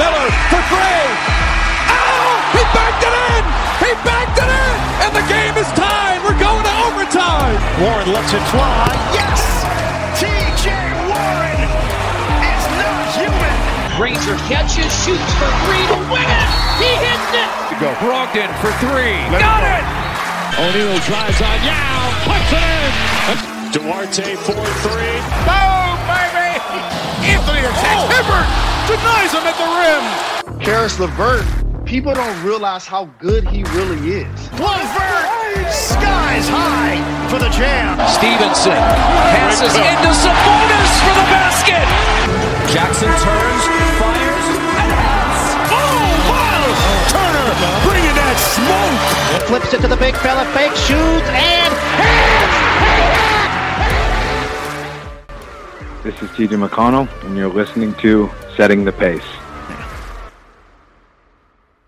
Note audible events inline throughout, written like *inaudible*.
Miller for three. Oh, he backed it in. He backed it in. And the game is tied. We're going to overtime. Warren lets it fly. Yes. TJ Warren is not human. Granger catches, shoots for three to win it. He hits it. To go. Brogdon for three. Let Got it. O'Neal drives on Yao. Puts it in. Duarte for three. Boom, baby. Anthony attacks. Oh. Hibbert denies him at the rim. Caris LeVert, people don't realize how good he really is. LeVert, skies high for the jam. Stevenson passes into Sabonis for the basket. Jackson turns, fires, and hits. Oh, wow! Turner bringing that smoke. Flips it to the big fella, fake shoots, and hits. This is TJ McConnell, and you're listening to Setting the Pace.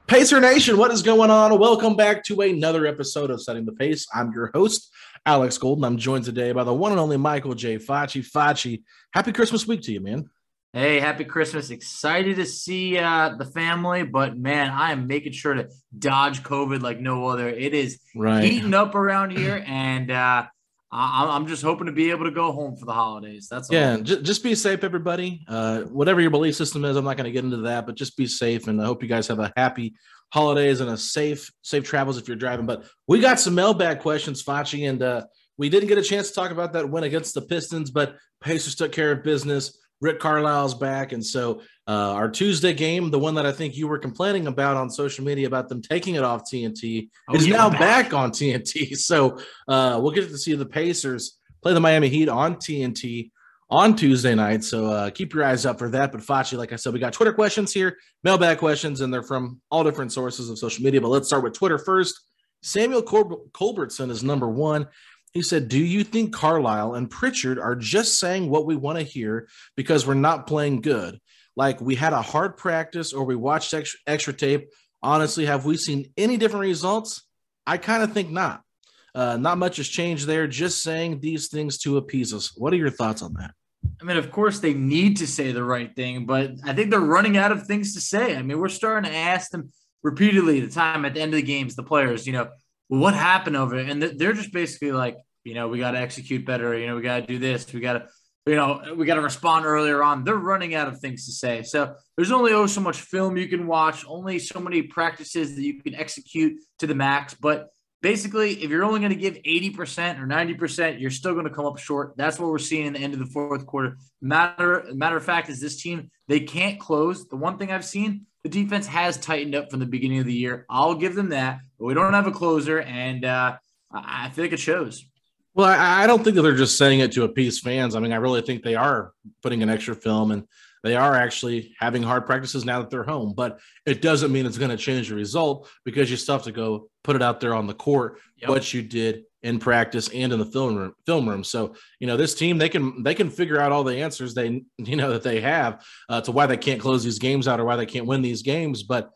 Pacer Nation, what is going on? Welcome back to another episode of Setting the Pace. I'm your host, Alex Golden. I'm joined today by the one and only Michael J. Facci. Facci, happy Christmas week to you, man. Hey, happy Christmas. Excited to see uh, the family, but man, I am making sure to dodge COVID like no other. It is right. heating up around here, and uh, I'm just hoping to be able to go home for the holidays. That's all yeah. Just, just be safe, everybody. Uh, whatever your belief system is, I'm not going to get into that, but just be safe. And I hope you guys have a happy holidays and a safe, safe travels if you're driving. But we got some mailbag questions, Facci, and uh, we didn't get a chance to talk about that win against the Pistons, but Pacers took care of business. Rick Carlisle's back, and so uh, our Tuesday game, the one that I think you were complaining about on social media about them taking it off TNT, oh, is now back. back. on TNT. *laughs* So uh, we'll get to see the Pacers play the Miami Heat on TNT on Tuesday night. So uh, keep your eyes up for that. But Facci, like I said, we got Twitter questions here, mailbag questions, and they're from all different sources of social media. But let's start with Twitter first. Samuel Col- Colbertson is number one. He said, Do you think Carlisle and Pritchard are just saying what we want to hear because we're not playing good? Like we had a hard practice or we watched extra, extra tape. Honestly, have we seen any different results? I kind of think not. Uh, not much has changed there. Just saying these things to appease us. What are your thoughts on that? I mean, of course, they need to say the right thing, but I think they're running out of things to say. I mean, we're starting to ask them repeatedly the time at the end of the games, the players, you know, well, what happened over it? And they're just basically like, you know, we got to execute better. You know, we got to do this. We got to, you know, we got to respond earlier on. They're running out of things to say. So there's only oh so much film you can watch, only so many practices that you can execute to the max. But basically, if you're only going to give 80% or 90%, you're still going to come up short. That's what we're seeing in the end of the fourth quarter. Matter matter of fact is this team they can't close. The one thing I've seen, the defense has tightened up from the beginning of the year. I'll give them that, but we don't have a closer, and uh, I like it shows. Well, I, I, don't think that they're just saying it to appease fans. I mean, I really think they are putting an extra film and they are actually having hard practices now that they're home. But it doesn't mean it's going to change the result because you still have to go put it out there on the court yep. what you did in practice and in the film room. Film room. So you know, this team they can they can figure out all the answers they you know that they have uh, to why they can't close these games out or why they can't win these games. But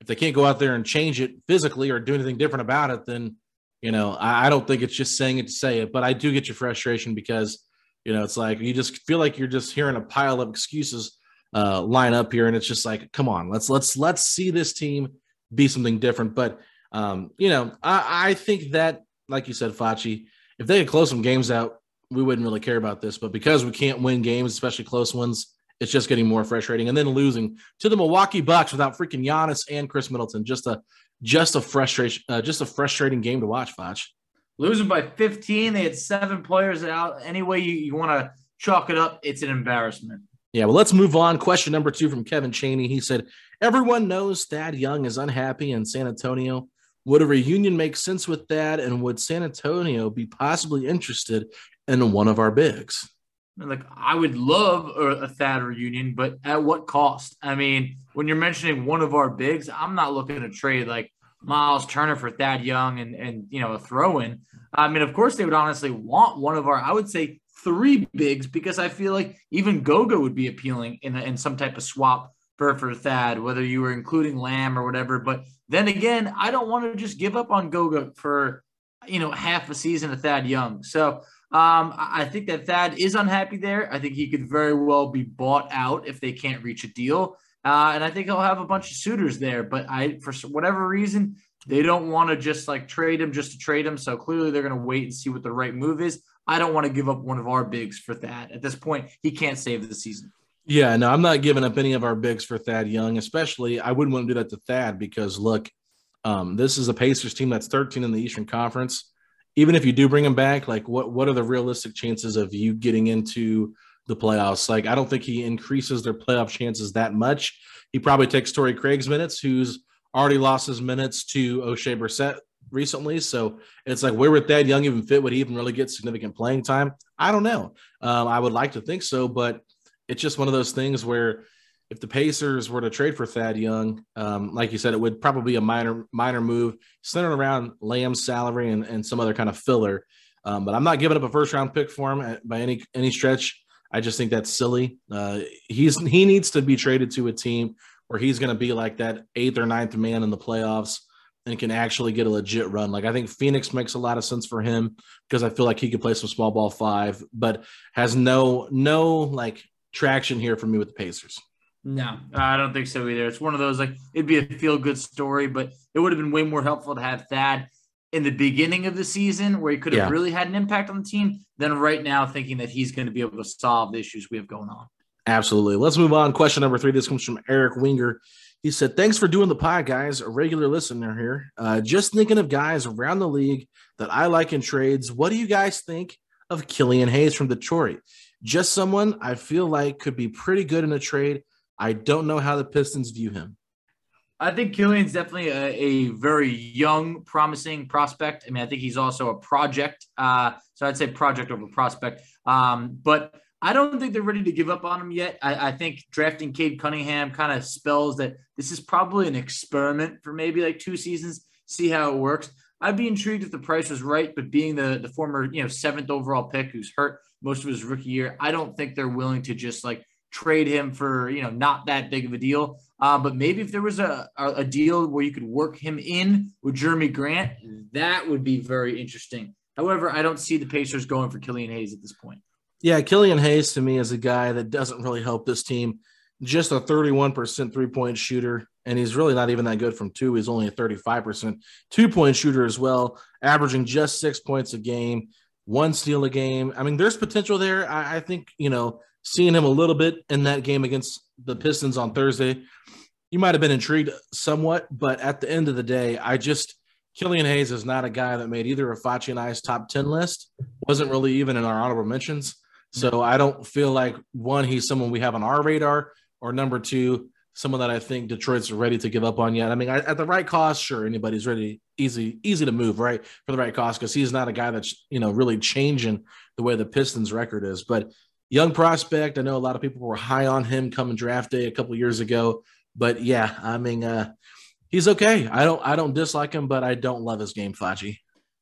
if they can't go out there and change it physically or do anything different about it, then You know, I, I don't think it's just saying it to say it, but I do get your frustration because you know it's like you just feel like you're just hearing a pile of excuses uh, line up here, and it's just like, come on, let's let's let's see this team be something different. But um, you know, I, I think that, like you said, Facci, if they could close some games out, we wouldn't really care about this. But because we can't win games, especially close ones, it's just getting more frustrating. And then losing to the Milwaukee Bucks without freaking Giannis and Khris Middleton, just a just a frustration, uh, just a frustrating game to watch, Foch. Losing by 15, they had seven players out. Any way you, you want to chalk it up, it's an embarrassment. Yeah, well, let's move on. Question number two from Kevin Cheney. He said, Everyone knows Thad Young is unhappy in San Antonio. Would a reunion make sense with that? And would San Antonio be possibly interested in one of our bigs? Like, I would love a Thad reunion, but at what cost? I mean, when you're mentioning one of our bigs, I'm not looking to trade like Miles Turner for Thad Young and, and you know, a throw in. I mean, of course, they would honestly want one of our, I would say, three bigs because I feel like even Goga would be appealing in, a, in some type of swap for, for Thad, whether you were including Lamb or whatever. But then again, I don't want to just give up on Goga for, you know, half a season of Thad Young. So um, I think that Thad is unhappy there. I think he could very well be bought out if they can't reach a deal. Uh, and I think he'll have a bunch of suitors there. But I, for whatever reason, they don't want to just like trade him just to trade him. So clearly they're going to wait and see what the right move is. I don't want to give up one of our bigs for Thad. At this point, he can't save the season. Yeah, no, I'm not giving up any of our bigs for Thad Young, especially I wouldn't want to do that to Thad because look, um, this is a Pacers team that's 13 in the Eastern Conference. Even if you do bring him back, like what what are the realistic chances of you getting into the playoffs? Like I don't think he increases their playoff chances that much. He probably takes Torrey Craig's minutes, who's already lost his minutes to Oshae Brissett recently. So it's like where would Thad Young even fit? Would he even really get significant playing time? I don't know. Um, I would like to think so, but it's just one of those things where if the Pacers were to trade for Thad Young, um, like you said, it would probably be a minor minor move centered around Lamb's salary and, and some other kind of filler. Um, but I'm not giving up a first round pick for him by any any stretch. I just think that's silly. Uh, he's he needs to be traded to a team where he's going to be like that eighth or ninth man in the playoffs and can actually get a legit run. Like I think Phoenix makes a lot of sense for him because I feel like he could play some small ball five, but has no no like traction here for me with the Pacers. No, I don't think so either. It's one of those like it'd be a feel good story, but it would have been way more helpful to have Thad in the beginning of the season where he could have yeah. really had an impact on the team than right now thinking that he's going to be able to solve the issues we have going on. Absolutely. Let's move on. Question number three. This comes from Eric Winger. He said, Thanks for doing the pod, guys. A regular listener here. Uh, just thinking of guys around the league that I like in trades. What do you guys think of Killian Hayes from Detroit? Just someone I feel like could be pretty good in a trade. I don't know how the Pistons view him. I think Killian's definitely a, a, very young, promising prospect. I mean, I think he's also a project. Uh, so I'd say project over prospect. Um, but I don't think they're ready to give up on him yet. I, I think drafting Cade Cunningham kind of spells that this is probably an experiment for maybe like two seasons, see how it works. I'd be intrigued if the price was right, but being the the former you know seventh overall pick who's hurt most of his rookie year, I don't think they're willing to just like trade him for you know not that big of a deal. Uh, but maybe if there was a, a deal where you could work him in with Jerami Grant, that would be very interesting. However, I don't see the Pacers going for Killian Hayes at this point. Yeah, Killian Hayes to me is a guy that doesn't really help this team. Just a 31% three point shooter and he's really not even that good from two. He's only a 35% two point shooter as well, averaging just six points a game, one steal a game. I mean, there's potential there. I, I think, you know, seeing him a little bit in that game against the Pistons on Thursday, you might have been intrigued somewhat, but at the end of the day, I just Killian Hayes is not a guy that made either a Facci and I's top 10 list, wasn't really even in our honorable mentions. So I don't feel like one, he's someone we have on our radar, or number two, someone that I think Detroit's ready to give up on yet. I mean, at the right cost, sure, anybody's ready, easy, easy to move, right, for the right cost because he's not a guy that's you know really changing the way the Pistons' record is. But young prospect, I know a lot of people were high on him coming draft day a couple years ago. But yeah, I mean, uh, he's okay. I don't, I don't dislike him, but I don't love his game, Facci.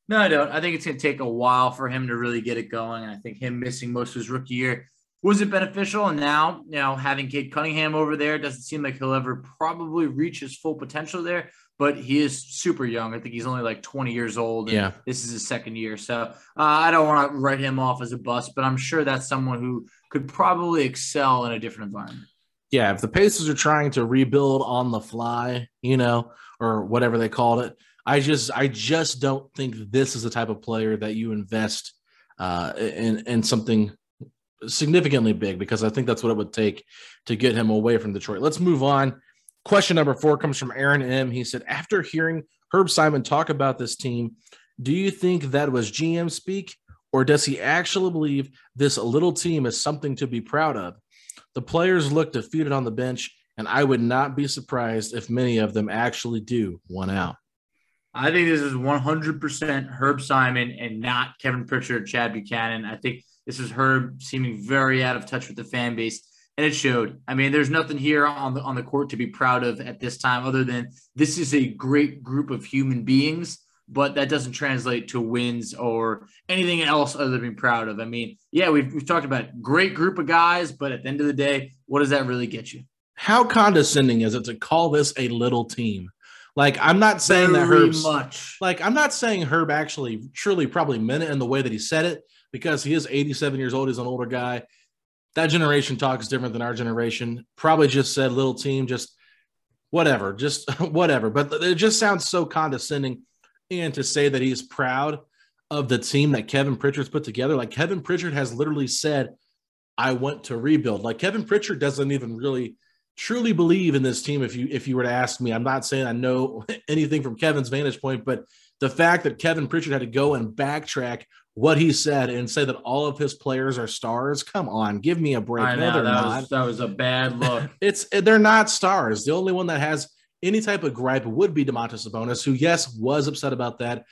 No, I don't. I think it's going to take a while for him to really get it going. I think him missing most of his rookie year was it beneficial? And now, you know, having Cade Cunningham over there doesn't seem like he'll ever probably reach his full potential there. But he is super young. I think he's only like 20 years old. yeah. This is his second year. So uh, I don't want to write him off as a bust, but I'm sure that's someone who could probably excel in a different environment. Yeah. If the Pacers are trying to rebuild on the fly, you know, or whatever they called it, I just I just don't think this is the type of player that you invest uh, in in something significantly big because I think that's what it would take to get him away from Detroit. Let's move on. Question number four comes from Aaron M. He said, after hearing Herb Simon talk about this team, do you think that was GM speak, or does he actually believe this little team is something to be proud of? The players look defeated on the bench, and I would not be surprised if many of them actually do one out. I think this is 100% Herb Simon and not Kevin Pritchard, Chad Buchanan. I think this is Herb seeming very out of touch with the fan base, and it showed. I mean, there's nothing here on the on the court to be proud of at this time, other than this is a great group of human beings. But that doesn't translate to wins or anything else other than being proud of. I mean, yeah, we've, we've talked about great group of guys, but at the end of the day, what does that really get you? How condescending is it to call this a little team? Like I'm not saying Very that Herb's much. like I'm not saying Herb actually truly probably meant it in the way that he said it because he is 87 years old. He's an older guy. That generation talks different than our generation. Probably just said little team, just whatever, just *laughs* whatever. But it just sounds so condescending. And to say that he's proud of the team that Kevin Pritchard's put together, like Kevin Pritchard has literally said, I want to rebuild. Like Kevin Pritchard doesn't even really truly believe in this team if you if you were to ask me i'm not saying i know *laughs* anything from kevin's vantage point but the fact that kevin pritchard had to go and backtrack what he said and say that all of his players are stars? Come on give me a break I no know, they're that, not. was, that was a bad *laughs* look. it's they're not stars. The only one that has any type of gripe would be domantas sabonis who yes was upset about that.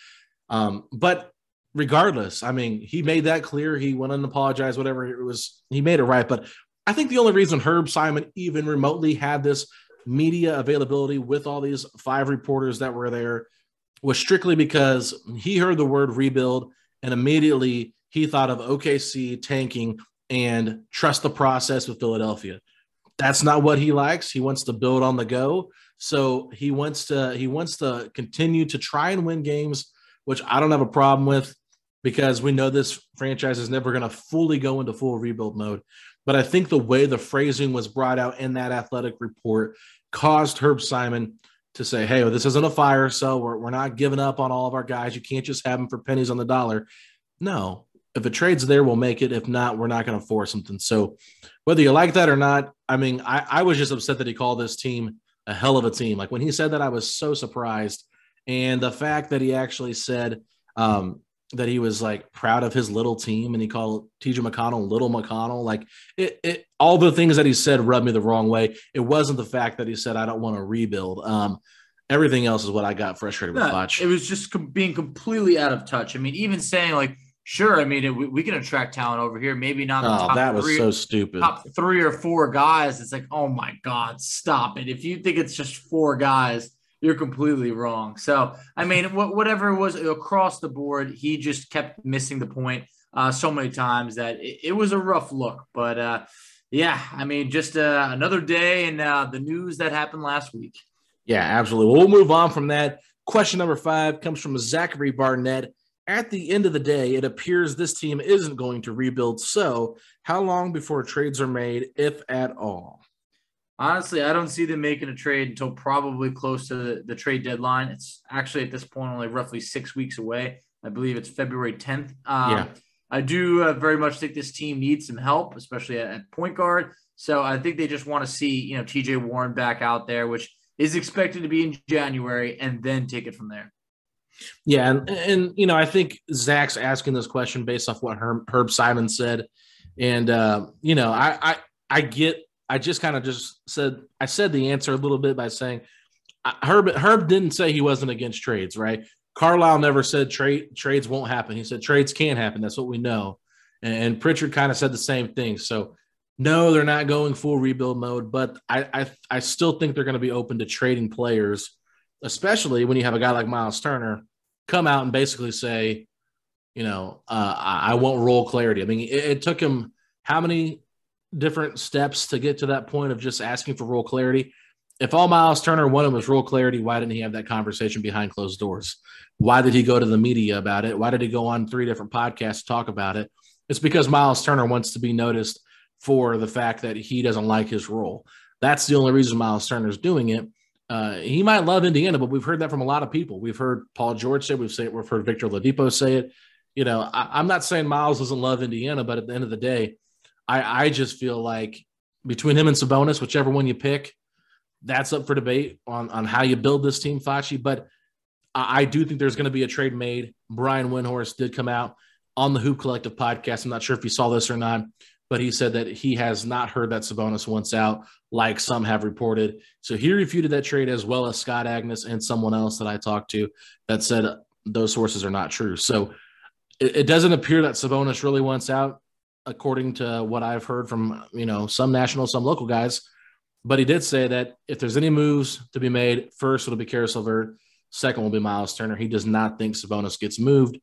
Um, but regardless i mean he made that clear. He went and apologized whatever it was he made it right. But I think the only reason Herb Simon even remotely had this media availability with all these five reporters that were there was strictly because he heard the word rebuild and immediately he thought of OKC tanking and trust the process with Philadelphia. That's not what he likes. He wants to build on the go. So he wants to he wants to continue to try and win games, which I don't have a problem with because we know this franchise is never going to fully go into full rebuild mode. But I think the way the phrasing was brought out in that athletic report caused Herb Simon to say, hey, well, this isn't a fire sale. We're, we're not giving up on all of our guys. You can't just have them for pennies on the dollar. No, if a trade's there, we'll make it. If not, we're not going to force something. So whether you like that or not, I mean, I, I was just upset that he called this team a hell of a team. Like when he said that, I was so surprised. And the fact that he actually said, um, that he was like proud of his little team and he called TJ McConnell little McConnell. Like it, it, all the things that he said rubbed me the wrong way. It wasn't the fact that he said, I don't want to rebuild. Um, everything else is what I got frustrated with. It was just com- being completely out of touch. I mean, even saying like, sure, I mean, it, we, we, can attract talent over here. Maybe not. oh, that was three, so stupid. Top three or four guys. It's like, oh my God, stop it. If you think it's just four guys, you're completely wrong. So, I mean, wh- whatever it was across the board, he just kept missing the point uh, so many times that it, it, was a rough look. But uh, yeah, I mean, just uh, another day and uh, the news that happened last week. Yeah, absolutely. We'll move on from that. Question number five comes from Zachary Barnett. At the end of the day, it appears this team isn't going to rebuild. So, how long before trades are made, if at all? Honestly, I don't see them making a trade until probably close to the, the, trade deadline. It's actually at this point only roughly six weeks away. I believe it's February 10th. Um, yeah. I do uh, very much think this team needs some help, especially at, at point guard. So I think they just want to see, you know, TJ Warren back out there, which is expected to be in January, and then take it from there. Yeah, and, and you know, I think Zach's asking this question based off what Herb, Herb Simon said, and uh, you know, I I, I get I just kind of just said I said the answer a little bit by saying Herb Herb didn't say he wasn't against trades, right? Carlisle never said trade trades won't happen. He said trades can happen. That's what we know. And, Pritchard kind of said the same thing. So no, they're not going full rebuild mode, but I I, I still think they're going to be open to trading players, especially when you have a guy like Miles Turner come out and basically say, you know, uh, I, I want role clarity. I mean, it, it took him how many different steps to get to that point of just asking for role clarity. If all Miles Turner wanted was role clarity, why didn't he have that conversation behind closed doors? Why did he go to the media about it? Why did he go on three different podcasts to talk about it? It's because Miles Turner wants to be noticed for the fact that he doesn't like his role. That's the only reason Miles Turner is doing it. Uh, he might love Indiana, but we've heard that from a lot of people. We've heard Paul George say, we've say, we've heard Victor Oladipo say it. You know, I, am not saying Miles doesn't love Indiana, but at the end of the day, I, I just feel like between him and Sabonis, whichever one you pick, that's up for debate on, on how you build this team, Facci. But I, I do think there's going to be a trade made. Brian Windhorst did come out on the Hoop Collective podcast. I'm not sure if you saw this or not, but he said that he has not heard that Sabonis wants out, like some have reported. So he refuted that trade as well as Scott Agness and someone else that I talked to that said those sources are not true. So it, it doesn't appear that Sabonis really wants out according to what I've heard from you know some national, some local guys. But he did say that if there's any moves to be made, first it'll be Caris LeVert, second will be Miles Turner. He does not think Sabonis gets moved.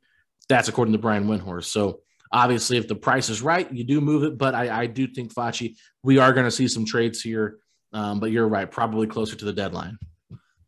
That's according to Brian Windhorst. So obviously, if the price is right, you do move it. But I, I do think Facci, we are going to see some trades here. Um, but you're right, probably closer to the deadline.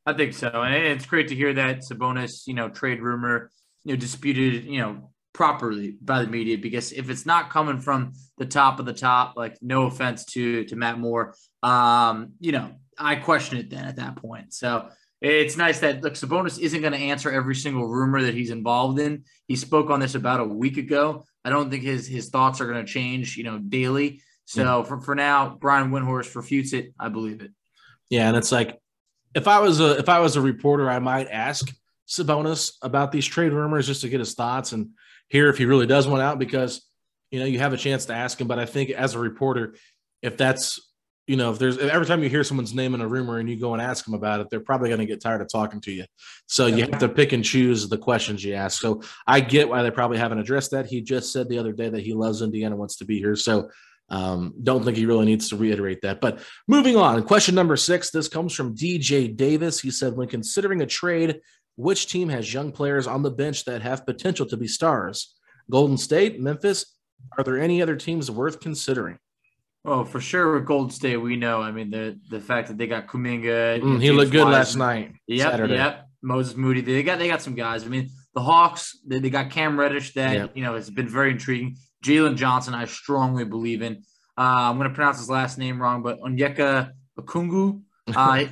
I think so, and it's great to hear that Sabonis, you know, trade rumor, you know, disputed, you know, properly by the media because if it's not coming from the top of the top, like no offense to to Matt Moore, um, you know, I question it then at that point. So it's nice that look, Sabonis isn't going to answer every single rumor that he's involved in. He spoke on this about a week ago. I don't think his his thoughts are going to change, you know, daily. So yeah. for, for now, Brian Windhorst refutes it. I believe it. Yeah, and it's like if I was a if I was a reporter, I might ask Sabonis about these trade rumors just to get his thoughts and hear if he really does want out because you know you have a chance to ask him. But I think as a reporter, if that's you know if there's every time you hear someone's name in a rumor and you go and ask them about it, they're probably going to get tired of talking to you. So you have to pick and choose the questions you ask. So I get why they probably haven't addressed that. He just said the other day that he loves Indiana, wants to be here. So um, don't think he really needs to reiterate that. But moving on, question number six. This comes from DJ Davis. He said, when considering a trade which team has young players on the bench that have potential to be stars? Golden State, Memphis. Are there any other teams worth considering? Oh, for sure with Golden State, we know. I mean, the the fact that they got Kuminga. Mm, he looked good Wise, last night. Yep, Saturday. yep. Moses Moody. They got they got some guys. I mean, the Hawks. They, they got Cam Reddish. That yep. you know has been very intriguing. Jalen Johnson, I strongly believe in. Uh, I'm going to pronounce his last name wrong, but Onyeka Okongwu. I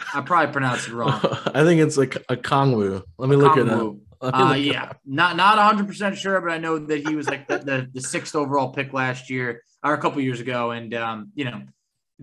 *laughs* I probably pronounced it wrong. I think it's like a Kongwu. Let me look at that. *laughs* Uh, yeah, not not 100 percent sure, but I know that he was like the, the, the sixth overall pick last year or a couple years ago, and um, you know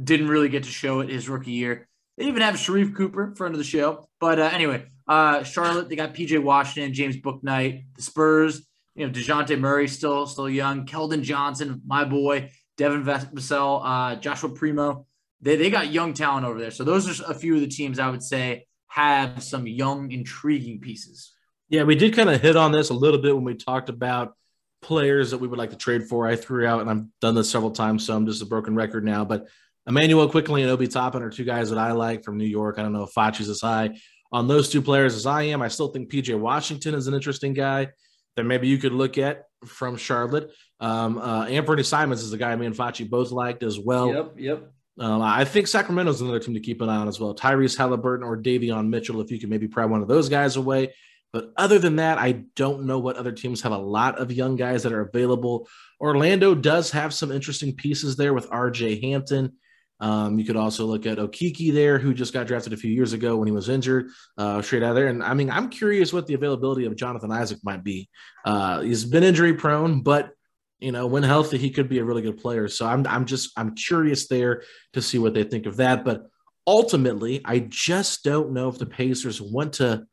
didn't really get to show it his rookie year. They even have Sharife Cooper, friend of the show. But uh, anyway, uh, Charlotte they got PJ Washington, James Bouknight, the Spurs. You know Dejounte Murray still still young, Keldon Johnson, my boy, Devin Vassell, uh, Joshua Primo they, they got young talent over there. So those are a few of the teams I would say have some young, intriguing pieces. Yeah, we did kind of hit on this a little bit when we talked about players that we would like to trade for. I threw out, and I've done this several times, so I'm just a broken record now. But Immanuel Quickley and Obi Toppin are two guys that I like from New York. I don't know if Facci's as high on those two players as I am. I still think PJ Washington is an interesting guy that maybe you could look at from Charlotte. Um, uh, Anthony Simons is a guy me and Facci both liked as well. Yep, yep. Um, I think Sacramento's another team to keep an eye on as well. Tyrese Halliburton or Davion Mitchell, if you can maybe pry one of those guys away. But other than that, I don't know what other teams have a lot of young guys that are available. Orlando does have some interesting pieces there with RJ Hampton. Um, you could also look at Okeke there, who just got drafted a few years ago when he was injured, uh, straight out there. And I mean, I'm curious what the availability of Jonathan Isaac might be. Uh, he's been injury prone, but you know, when healthy, he could be a really good player. So I'm I'm just I'm curious there to see what they think of that. But ultimately, I just don't know if the Pacers want to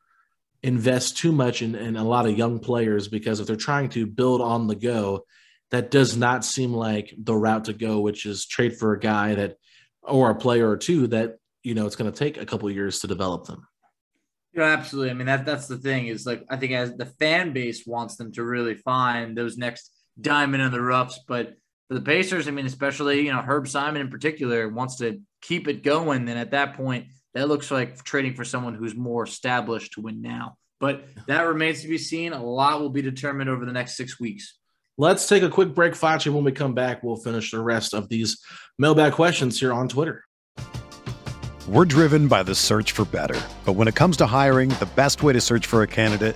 invest too much in, in a lot of young players because if they're trying to build on the go, that does not seem like the route to go, which is trade for a guy that or a player or two that you know it's going to take a couple years to develop them. Yeah, absolutely. I mean that that's the thing is like I think as the fan base wants them to really find those next diamond in the roughs. But for the Pacers, I mean, especially, you know, Herb Simon in particular wants to keep it going. Then at that point, that looks like trading for someone who's more established to win now. But that remains to be seen. A lot will be determined over the next six weeks. Let's take a quick break, Facci. When we come back, we'll finish the rest of these mailbag questions here on Twitter. We're driven by the search for better. But when it comes to hiring, the best way to search for a candidate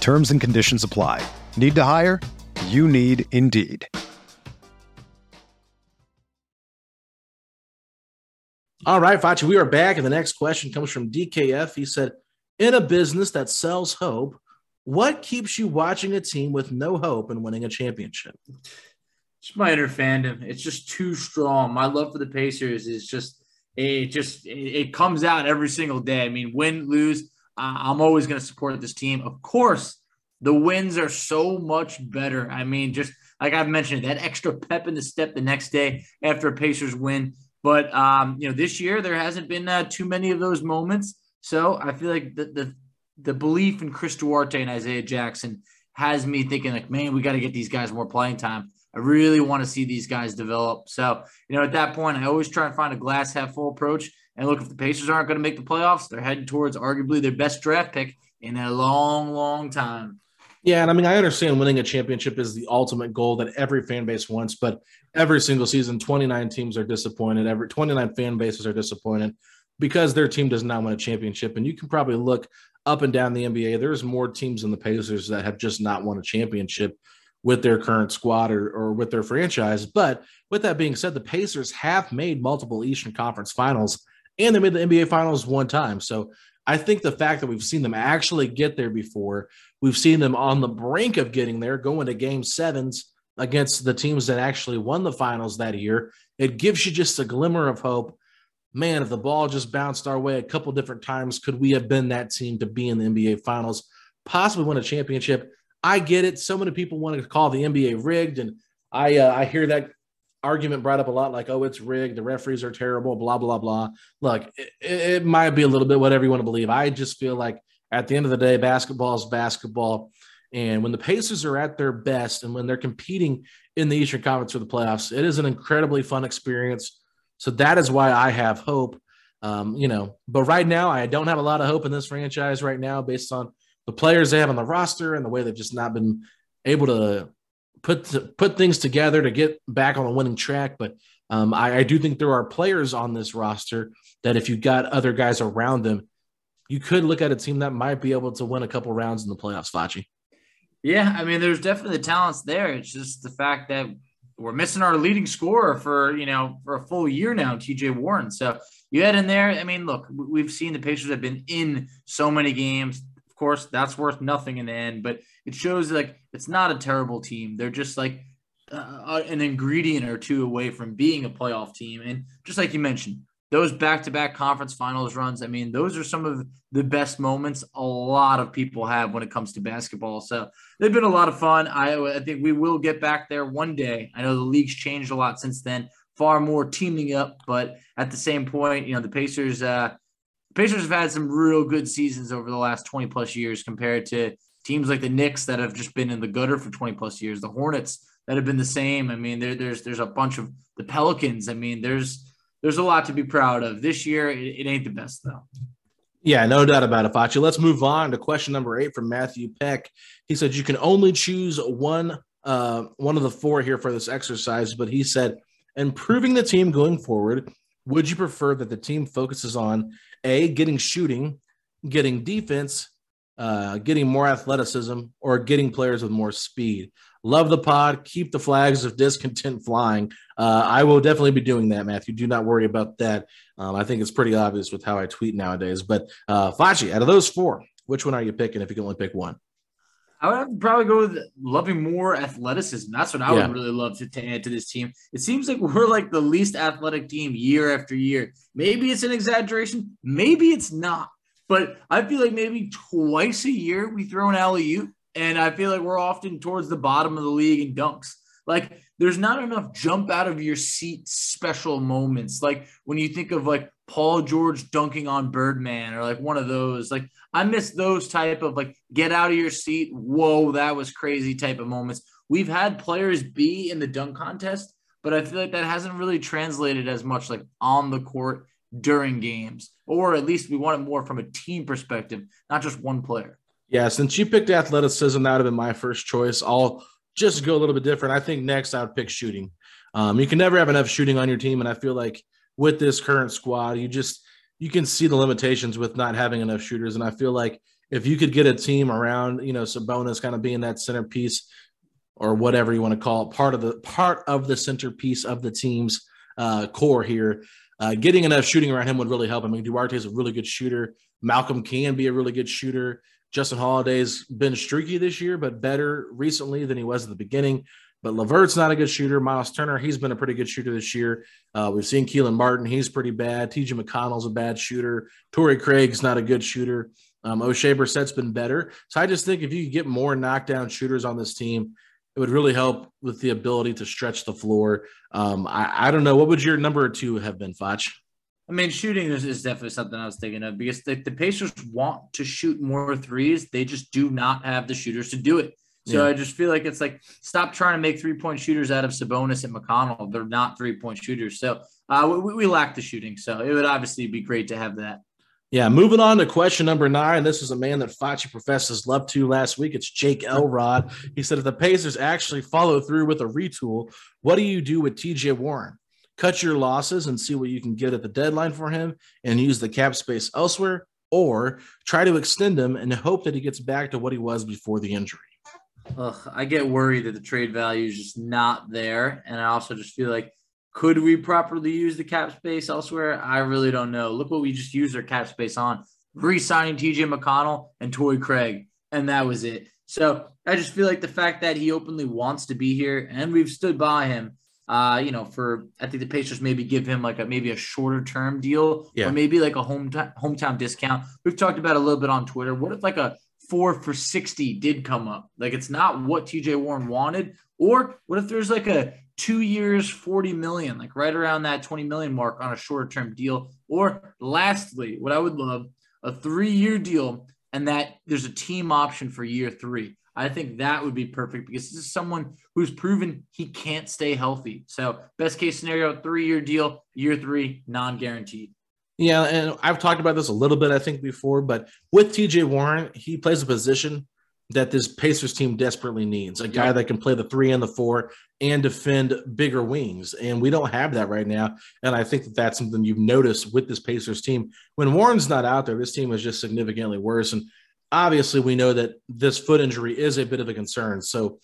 Terms and conditions apply. Need to hire? You need Indeed. All right, Facci, we are back. And the next question comes from DKF. He said, In a business that sells hope, what keeps you watching a team with no hope in winning a championship? It's my inner fandom. It's just too strong. My love for the Pacers is just it just it comes out every single day. I mean, win, lose, I'm always going to support this team. Of course, the wins are so much better. I mean, just like I've mentioned, that extra pep in the step the next day after a Pacers win but um, you know, this year there hasn't been uh, too many of those moments. So I feel like the the, the belief in Chris Duarte and Isaiah Jackson has me thinking like, man, we got to get these guys more playing time. I really want to see these guys develop. So, you know, at that point, I always try and find a glass half full approach. And look, if the Pacers aren't going to make the playoffs, they're heading towards arguably their best draft pick in a long, long time. Yeah, and I mean, I understand winning a championship is the ultimate goal that every fan base wants, but every single season, 29 teams are disappointed. Every 29 fan bases are disappointed because their team does not win a championship. And you can probably look up and down the NBA. There's more teams in the Pacers that have just not won a championship with their current squad or, or with their franchise. But with that being said, the Pacers have made multiple Eastern Conference finals and they made the NBA finals one time. So I think the fact that we've seen them actually get there before, we've seen them on the brink of getting there, going to game sevens against the teams that actually won the finals that year, it gives you just a glimmer of hope. Man, if the ball just bounced our way a couple different times, could we have been that team to be in the NBA finals, possibly win a championship? I get it. So many people want to call the NBA rigged, and I uh, I hear that argument brought up a lot like, oh, it's rigged, the referees are terrible, blah, blah, blah. Look, it, it might be a little bit whatever you want to believe. I just feel like at the end of the day, basketball is basketball. And when the Pacers are at their best and when they're competing in the Eastern Conference for the playoffs, it is an incredibly fun experience. So that is why I have hope. Um, you know, but right now I don't have a lot of hope in this franchise right now based on the players they have on the roster and the way they've just not been able to put put things together to get back on a winning track. But um, I, I, do think there are players on this roster that if you got other guys around them, you could look at a team that might be able to win a couple rounds in the playoffs, Facci. Yeah, I mean, there's definitely the talents there. It's just the fact that we're missing our leading scorer for you know for a full year now, T.J. Warren. So you had in there. I mean, look, we've seen the Pacers have been in so many games. Of course, that's worth nothing in the end, but it shows like it's not a terrible team. They're just like uh, an ingredient or two away from being a playoff team. And just like you mentioned, those back-to-back conference finals runs i mean those are some of the best moments a lot of people have when it comes to basketball so they've been a lot of fun i, I think we will get back there one day i know the league's changed a lot since then far more teaming up but at the same point you know the pacers uh pacers have had some real good seasons over the last 20 plus years compared to teams like the Knicks that have just been in the gutter for 20 plus years, the Hornets that have been the same. I mean, there, there's there's a bunch of the Pelicans. I mean, there's there's a lot to be proud of. This year, it, it ain't the best though. Yeah, no doubt about it, Facci. Let's move on to question number eight from Matthew Peck. He said you can only choose one uh, one of the four here for this exercise, but he said improving the team going forward. Would you prefer that the team focuses on a getting shooting, getting defense, uh, getting more athleticism, or getting players with more speed. Love the pod. Keep the flags of discontent flying. Uh, I will definitely be doing that, Matthew. Do not worry about that. Um, I think it's pretty obvious with how I tweet nowadays. But uh, out of those four, which one are you picking if you can only pick one? I would probably go with loving more athleticism. That's what I yeah. would really love to, to add to this team. It seems like we're like the least athletic team year after year. Maybe it's an exaggeration, maybe it's not. But I feel like maybe twice a year we throw an alley oop, and I feel like we're often towards the bottom of the league in dunks. Like there's not enough jump out of your seat special moments. Like when you think of like Paul George dunking on Birdman or like one of those. Like I miss those type of like get out of your seat. Whoa, that was crazy type of moments. We've had players be in the dunk contest, but I feel like that hasn't really translated as much like on the court during games, or at least we want it more from a team perspective, not just one player. Yeah, since you picked athleticism, that would have been my first choice. I'll just go a little bit different. I think next I would pick shooting. Um, you can never have enough shooting on your team, and I feel like with this current squad, you just you can see the limitations with not having enough shooters. And I feel like if you could get a team around, you know, Sabonis kind of being that centerpiece or whatever you want to call it, part of the part of the centerpiece of the team's uh, core here, uh, getting enough shooting around him would really help. I mean, Duarte is a really good shooter. Malcolm can be a really good shooter. Justin Holiday's been streaky this year, but better recently than he was at the beginning. But LeVert's not a good shooter. Miles Turner, he's been a pretty good shooter this year. Uh, we've seen Kelan Martin, he's pretty bad. TJ McConnell's a bad shooter. Torrey Craig's not a good shooter. Um, Oshae Brissett's been better. So I just think if you could get more knockdown shooters on this team, it would really help with the ability to stretch the floor. Um, I, I, don't know. What would your number two have been, Foch? I mean, shooting is, is, definitely something I was thinking of because the, the Pacers want to shoot more threes. They just do not have the shooters to do it. So yeah. I just feel like it's like stop trying to make three point shooters out of Sabonis and McConnell. They're not three point shooters. So uh, we, we lack the shooting. So it would obviously be great to have that. Yeah, moving on to question number nine. This is a man that Facci professes love to last week. It's Jake Elrod. He said, if the Pacers actually follow through with a retool, what do you do with TJ Warren? Cut your losses and see what you can get at the deadline for him and use the cap space elsewhere, or try to extend him and hope that he gets back to what he was before the injury. Ugh, I get worried that the trade value is just not there. And I also just feel like, could we properly use the cap space elsewhere? I really don't know. Look what we just used our cap space on re signing TJ McConnell and Toy Craig. And that was it. So I just feel like the fact that he openly wants to be here and we've stood by him, uh, you know, for I think the Pacers maybe give him like a maybe a shorter term deal yeah. or maybe like a home hometown discount. We've talked about a little bit on Twitter. What if like a four for 60 did come up. Like it's not what TJ Warren wanted. Or what if there's like a two years, 40 million, like right around that 20 million mark on a short term deal? Or lastly, what I would love a three year deal and that there's a team option for year three. I think that would be perfect because this is someone who's proven he can't stay healthy. So, best case scenario, three year deal, year three, non guaranteed. Yeah, and I've talked about this a little bit, I think, before, but with TJ Warren, he plays a position that this Pacers team desperately needs a guy that can play the three and the four and defend bigger wings. And we don't have that right now. And I think that that's something you've noticed with this Pacers team. When Warren's not out there, this team is just significantly worse. And obviously, we know that this foot injury is a bit of a concern. So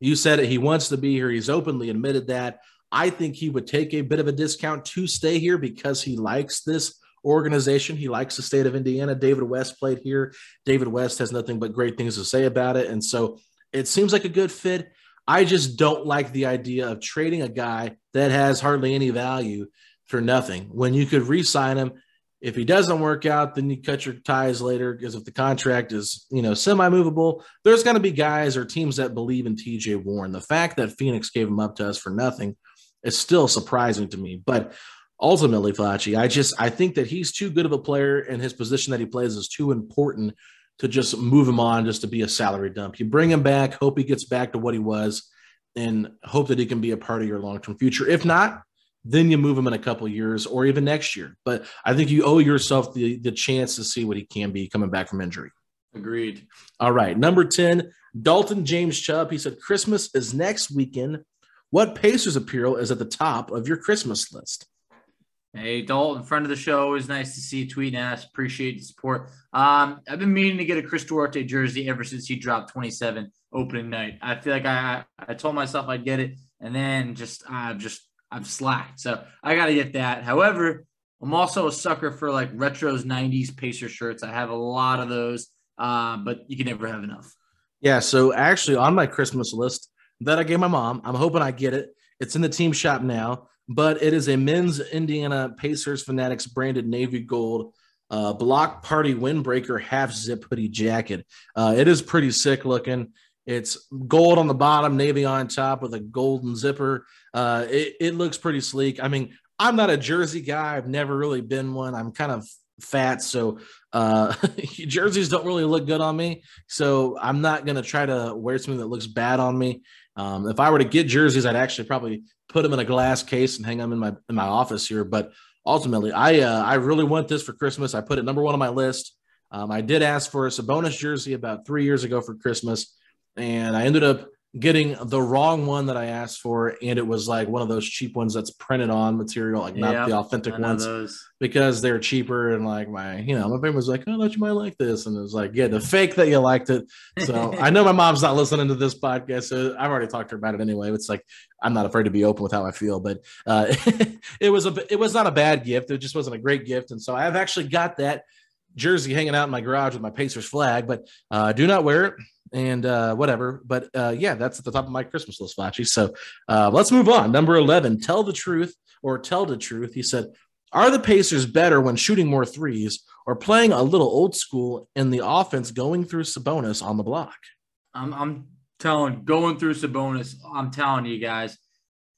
you said it. He wants to be here. He's openly admitted that. I think he would take a bit of a discount to stay here because he likes this organization. He likes the state of Indiana. David West played here. David West has nothing but great things to say about it. And so it seems like a good fit. I just don't like the idea of trading a guy that has hardly any value for nothing when you could re sign him. If he doesn't work out, then you cut your ties later because if the contract is, you know, semi-movable, there's going to be guys or teams that believe in TJ Warren. The fact that Phoenix gave him up to us for nothing is still surprising to me. But ultimately, Facci, I just I think that he's too good of a player, and his position that he plays is too important to just move him on just to be a salary dump. You bring him back, hope he gets back to what he was, and hope that he can be a part of your long term future. If not, then you move him in a couple years or even next year. But I think you owe yourself the the chance to see what he can be coming back from injury. Agreed. All right, number ten, Dalton James Chubb. He said Christmas is next weekend. What Pacers apparel is at the top of your Christmas list? Hey, Dalton, friend of the show. Always nice to see you tweet and ask. Appreciate the support. Um, I've been meaning to get a Chris Duarte jersey ever since he dropped 27 opening night. I feel like I I told myself I'd get it, and then just I've just I've slacked. So I got to get that. However, I'm also a sucker for like retros 90s Pacer shirts. I have a lot of those, uh, but you can never have enough. Yeah. So actually, on my Christmas list that I gave my mom, I'm hoping I get it. It's in the team shop now, but it is a men's Indiana Pacers Fanatics branded navy gold uh, block party windbreaker half zip hoodie jacket. Uh, it is pretty sick looking. It's gold on the bottom, navy on top with a golden zipper. Uh, it, it looks pretty sleek. I mean, I'm not a jersey guy. I've never really been one. I'm kind of fat, so uh, *laughs* jerseys don't really look good on me. So I'm not gonna try to wear something that looks bad on me. Um, if I were to get jerseys, I'd actually probably put them in a glass case and hang them in my in my office here. But ultimately, I uh, I really want this for Christmas. I put it number one on my list. Um, I did ask for a Sabonis jersey about three years ago for Christmas and I ended up getting the wrong one that I asked for, and it was like one of those cheap ones that's printed on material, like not yep, the authentic ones, those. because they're cheaper. And like my, you know, my family was like, "Oh, I thought you might like this," and it was like, "Yeah, the fake that you liked it." So *laughs* I know my mom's not listening to this podcast, so I've already talked to her about it anyway. It's like I'm not afraid to be open with how I feel, but uh, *laughs* it was a, it was not a bad gift. It just wasn't a great gift, and so I've actually got that jersey hanging out in my garage with my Pacers flag, but uh, do not wear it and uh, whatever. But uh, yeah, that's at the top of my Christmas list, Flashy. So uh, let's move on. Number 11, tell the truth or tell the truth. He said, Are the Pacers better when shooting more threes or playing a little old school in the offense going through Sabonis on the block? I'm, I'm telling, going through Sabonis, I'm telling you guys,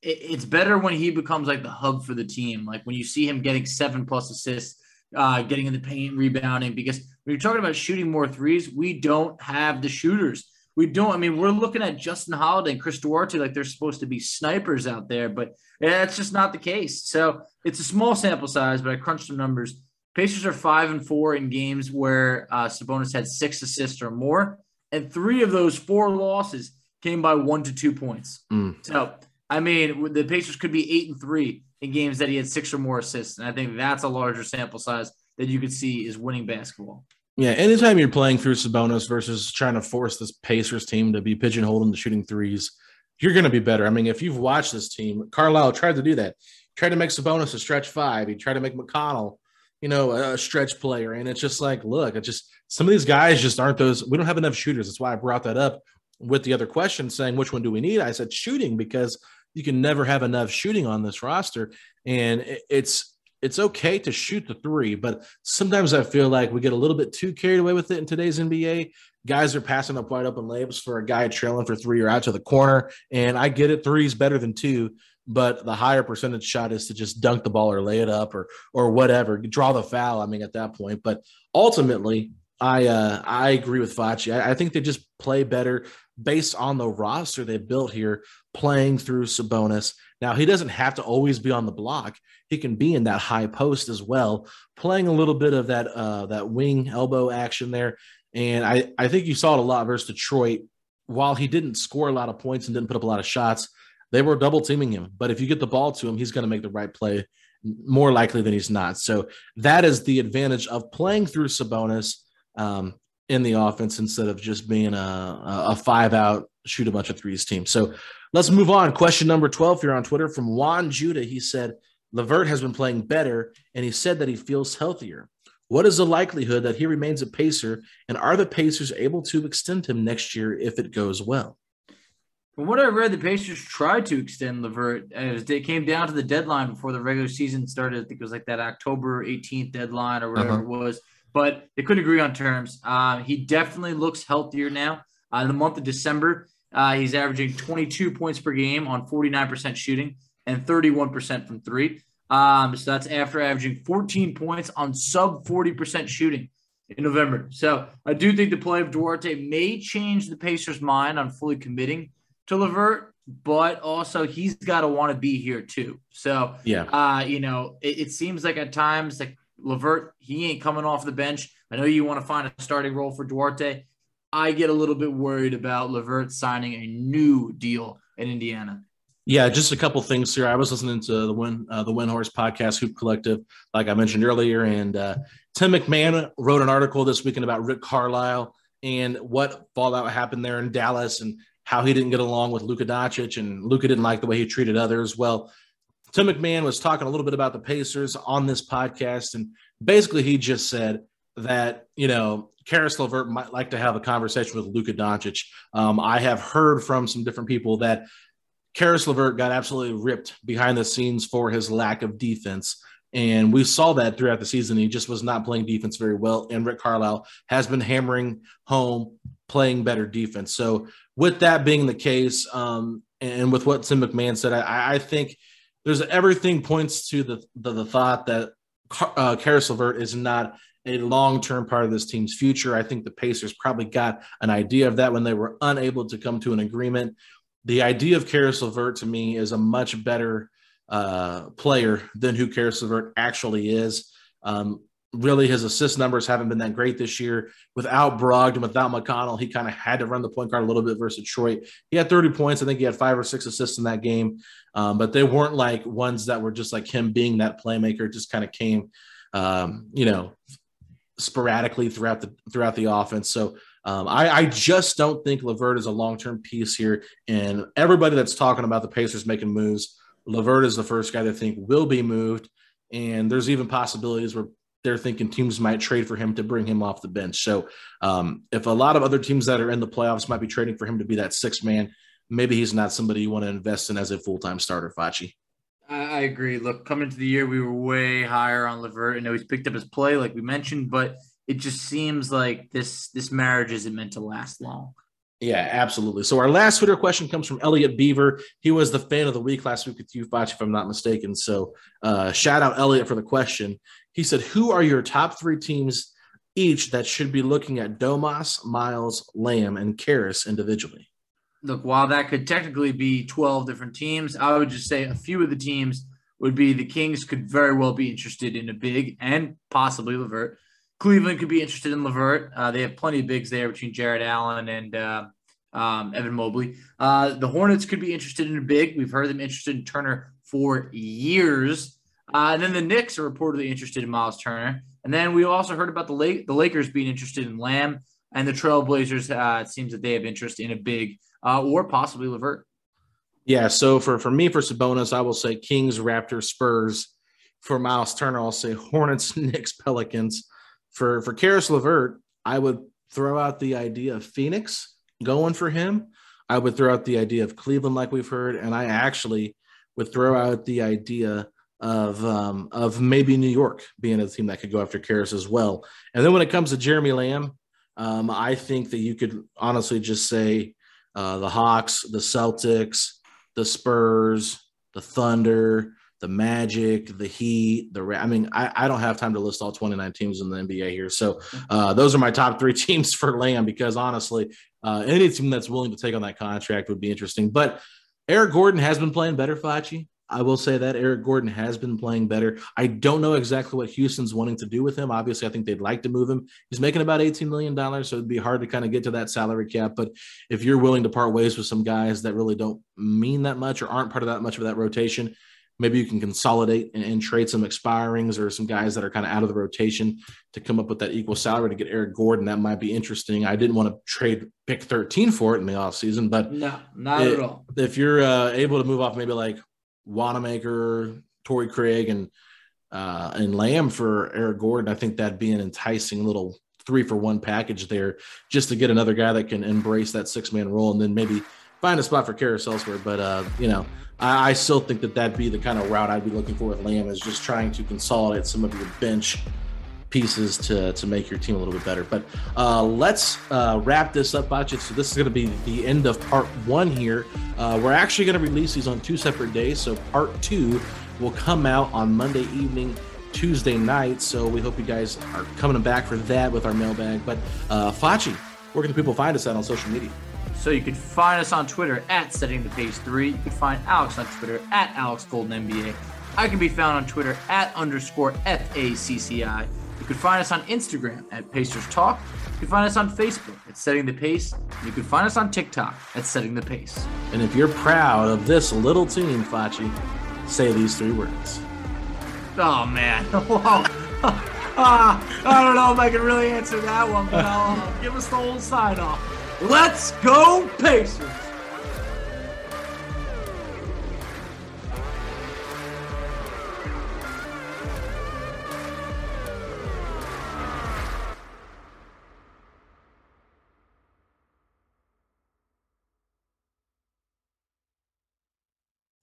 it, it's better when he becomes like the hub for the team. Like when you see him getting seven plus assists uh, getting in the paint, rebounding. Because when you're talking about shooting more threes, we don't have the shooters. We don't. I mean, we're looking at Justin Holiday and Chris Duarte like they're supposed to be snipers out there, but that's just not the case. So it's a small sample size, but I crunched some numbers. Pacers are five and four in games where uh, Sabonis had six assists or more, and three of those four losses came by one to two points. Mm. So I mean, the Pacers could be eight and three in games that he had six or more assists. And I think that's a larger sample size that you could see is winning basketball. Yeah, anytime you're playing through Sabonis versus trying to force this Pacers team to be pigeonholed into shooting threes, you're going to be better. I mean, if you've watched this team, Carlisle tried to do that. He tried to make Sabonis a stretch five. He tried to make McConnell, you know, a stretch player. And it's just like, look, it just some of these guys just aren't those. We don't have enough shooters. That's why I brought that up with the other question, saying which one do we need? I said shooting because you can never have enough shooting on this roster. And it's it's okay to shoot the three, but sometimes I feel like we get a little bit too carried away with it in today's NBA. Guys are passing up wide open layups for a guy trailing for three or out to the corner. And I get it, three is better than two, but the higher percentage shot is to just dunk the ball or lay it up or or whatever, draw the foul. I mean, at that point. But ultimately, I uh, I agree with Facci. I, I, think they just play better based on the roster they built here, playing through Sabonis. Now he doesn't have to always be on the block; he can be in that high post as well, playing a little bit of that uh, that wing elbow action there. And I I think you saw it a lot versus Detroit. While he didn't score a lot of points and didn't put up a lot of shots, they were double teaming him. But if you get the ball to him, he's going to make the right play more likely than he's not. So that is the advantage of playing through Sabonis um, in the offense instead of just being a, a five out, shoot a bunch of threes team. So let's move on. Question number 12 here on Twitter from Juan Judah. He said, LeVert has been playing better, and he said that he feels healthier. What is the likelihood that he remains a Pacer, and are the Pacers able to extend him next year if it goes well? From what I read, the Pacers tried to extend LeVert as it came down to the deadline before the regular season started. I think it was like that October 18th deadline or whatever uh-huh. it was but they couldn't agree on terms. Uh, he definitely looks healthier now. Uh, in the month of December, uh, he's averaging 22 points per game on 49% shooting and 31% from three. Um, so that's after averaging 14 points on sub 40% shooting in November. So I do think the play of Duarte may change the Pacers' mind on fully committing to LeVert, but also he's got to want to be here too. So yeah, uh, you know, it, it seems like at times like LeVert, he ain't coming off the bench. I know you want to find a starting role for Duarte. I get a little bit worried about LeVert signing a new deal in Indiana. Yeah, just a couple things here. I was listening to the Win uh, the Windhorst podcast, Hoop Collective, like I mentioned earlier, and uh, Tim McMahon wrote an article this weekend about Rick Carlisle and what fallout happened there in Dallas and how he didn't get along with Luka Doncic and Luka didn't like the way he treated others. Well, Tim McMahon was talking a little bit about the Pacers on this podcast, and basically he just said that you know Caris LeVert might like to have a conversation with Luka Doncic. Um, I have heard from some different people that Caris LeVert got absolutely ripped behind the scenes for his lack of defense. And we saw that throughout the season. He just was not playing defense very well. And Rick Carlisle has been hammering home playing better defense. So, with that being the case, um, and with what Tim McMahon said, I, I think there's everything points to the the, the thought that uh, Caris LeVert is not a long term part of this team's future. I think the Pacers probably got an idea of that when they were unable to come to an agreement the idea of Caris LeVert to me is a much better uh, player than who Caris LeVert actually is. Um, really, his assist numbers haven't been that great this year. Without Brogdon, without McConnell, he kind of had to run the point guard a little bit versus Detroit. He had 30 points. I think he had five or six assists in that game, um, but they weren't like ones that were just like him being that playmaker. just kind of came, um, you know, sporadically throughout the throughout the offense. So um, I, I, just don't think LeVert is a long term piece here. And everybody that's talking about the Pacers making moves, LeVert is the first guy they think will be moved. And there's even possibilities where they're thinking teams might trade for him to bring him off the bench. So um, if a lot of other teams that are in the playoffs might be trading for him to be that six man, maybe he's not somebody you want to invest in as a full time starter, Facci. I agree. Look, coming into the year, we were way higher on LeVert. I know he's picked up his play, like we mentioned, but it just seems like this this marriage isn't meant to last long. Yeah, absolutely. So our last Twitter question comes from Elliot Beaver. He was the fan of the week last week with you, Fach, if I'm not mistaken. So uh, shout out Elliot for the question. He said, "Who are your top three teams each that should be looking at Domas, Miles, Lamb, and Caris individually?" Look, while that could technically be 12 different teams, I would just say a few of the teams would be the Kings could very well be interested in a big and possibly LeVert. Cleveland could be interested in LeVert. Uh, they have plenty of bigs there between Jarrett Allen and uh, um, Evan Mobley. Uh, the Hornets could be interested in a big. We've heard them interested in Turner for years. Uh, and then the Knicks are reportedly interested in Miles Turner. And then we also heard about the Lake, the Lakers being interested in Lamb and the Trailblazers. Uh, it seems that they have interest in a big uh, or possibly LeVert. Yeah. So for for me for Sabonis, I will say Kings, Raptors, Spurs. For Miles Turner, I'll say Hornets, *laughs* Knicks, Pelicans for for Caris LeVert, I would throw out the idea of Phoenix going for him. I would throw out the idea of Cleveland, like we've heard, and I actually would throw out the idea of um, of maybe New York being a team that could go after Caris as well. And then when it comes to Jeremy Lamb, um, I think that you could honestly just say uh, the Hawks, the Celtics, the Spurs, the Thunder, the Magic, the Heat, the I mean, I, I don't have time to list all 29 teams in the NBA here. So uh, those are my top three *laughs* teams for Lamb because honestly, uh, any team that's willing to take on that contract would be interesting. But Eric Gordon has been playing better, Facci. I will say that Eric Gordon has been playing better. I don't know exactly what Houston's wanting to do with him. Obviously, I think they'd like to move him. He's making about $18 million, so it'd be hard to kind of get to that salary cap. But if you're willing to part ways with some guys that really don't mean that much or aren't part of that much of that rotation, maybe you can consolidate and, and, trade some expirings or some guys that are kind of out of the rotation to come up with that equal salary to get Eric Gordon. That might be interesting. I didn't want to trade pick 13 for it in the offseason, but no, not it, at all. If you're uh, able to move off maybe like Wanamaker, Torrey Craig, and uh, and Lamb for Eric Gordon, I think that'd be an enticing little three for one package there just to get another guy that can embrace that six man role and then maybe find a spot for Caris elsewhere. But, uh, you know, I, I, still think that that'd be the kind of route I'd be looking for with Lamb is just trying to consolidate some of your bench pieces to to make your team a little bit better. But uh, let's uh, wrap this up, Bachet. So this is going to be the end of part one here. Uh, we're actually going to release these on two separate days. So part two will come out on Monday evening. Tuesday night, so we hope you guys are coming back for that with our mailbag. But uh, Facci, where can people find us at on social media? So you can find us on Twitter at Setting the Pace 3. You can find Alex on Twitter at Alex Golden NBA. I can be found on Twitter at underscore FACCI. You can find us on Instagram at Pacers Talk. You can find us on Facebook at Setting the Pace. You can find us on TikTok at Setting the Pace. And if you're proud of this little team, Facci, say these three words. Oh, man. *laughs* *laughs* ah, I don't know if I can really answer that one, but I'll give us the whole sign off. Let's go, Pacers!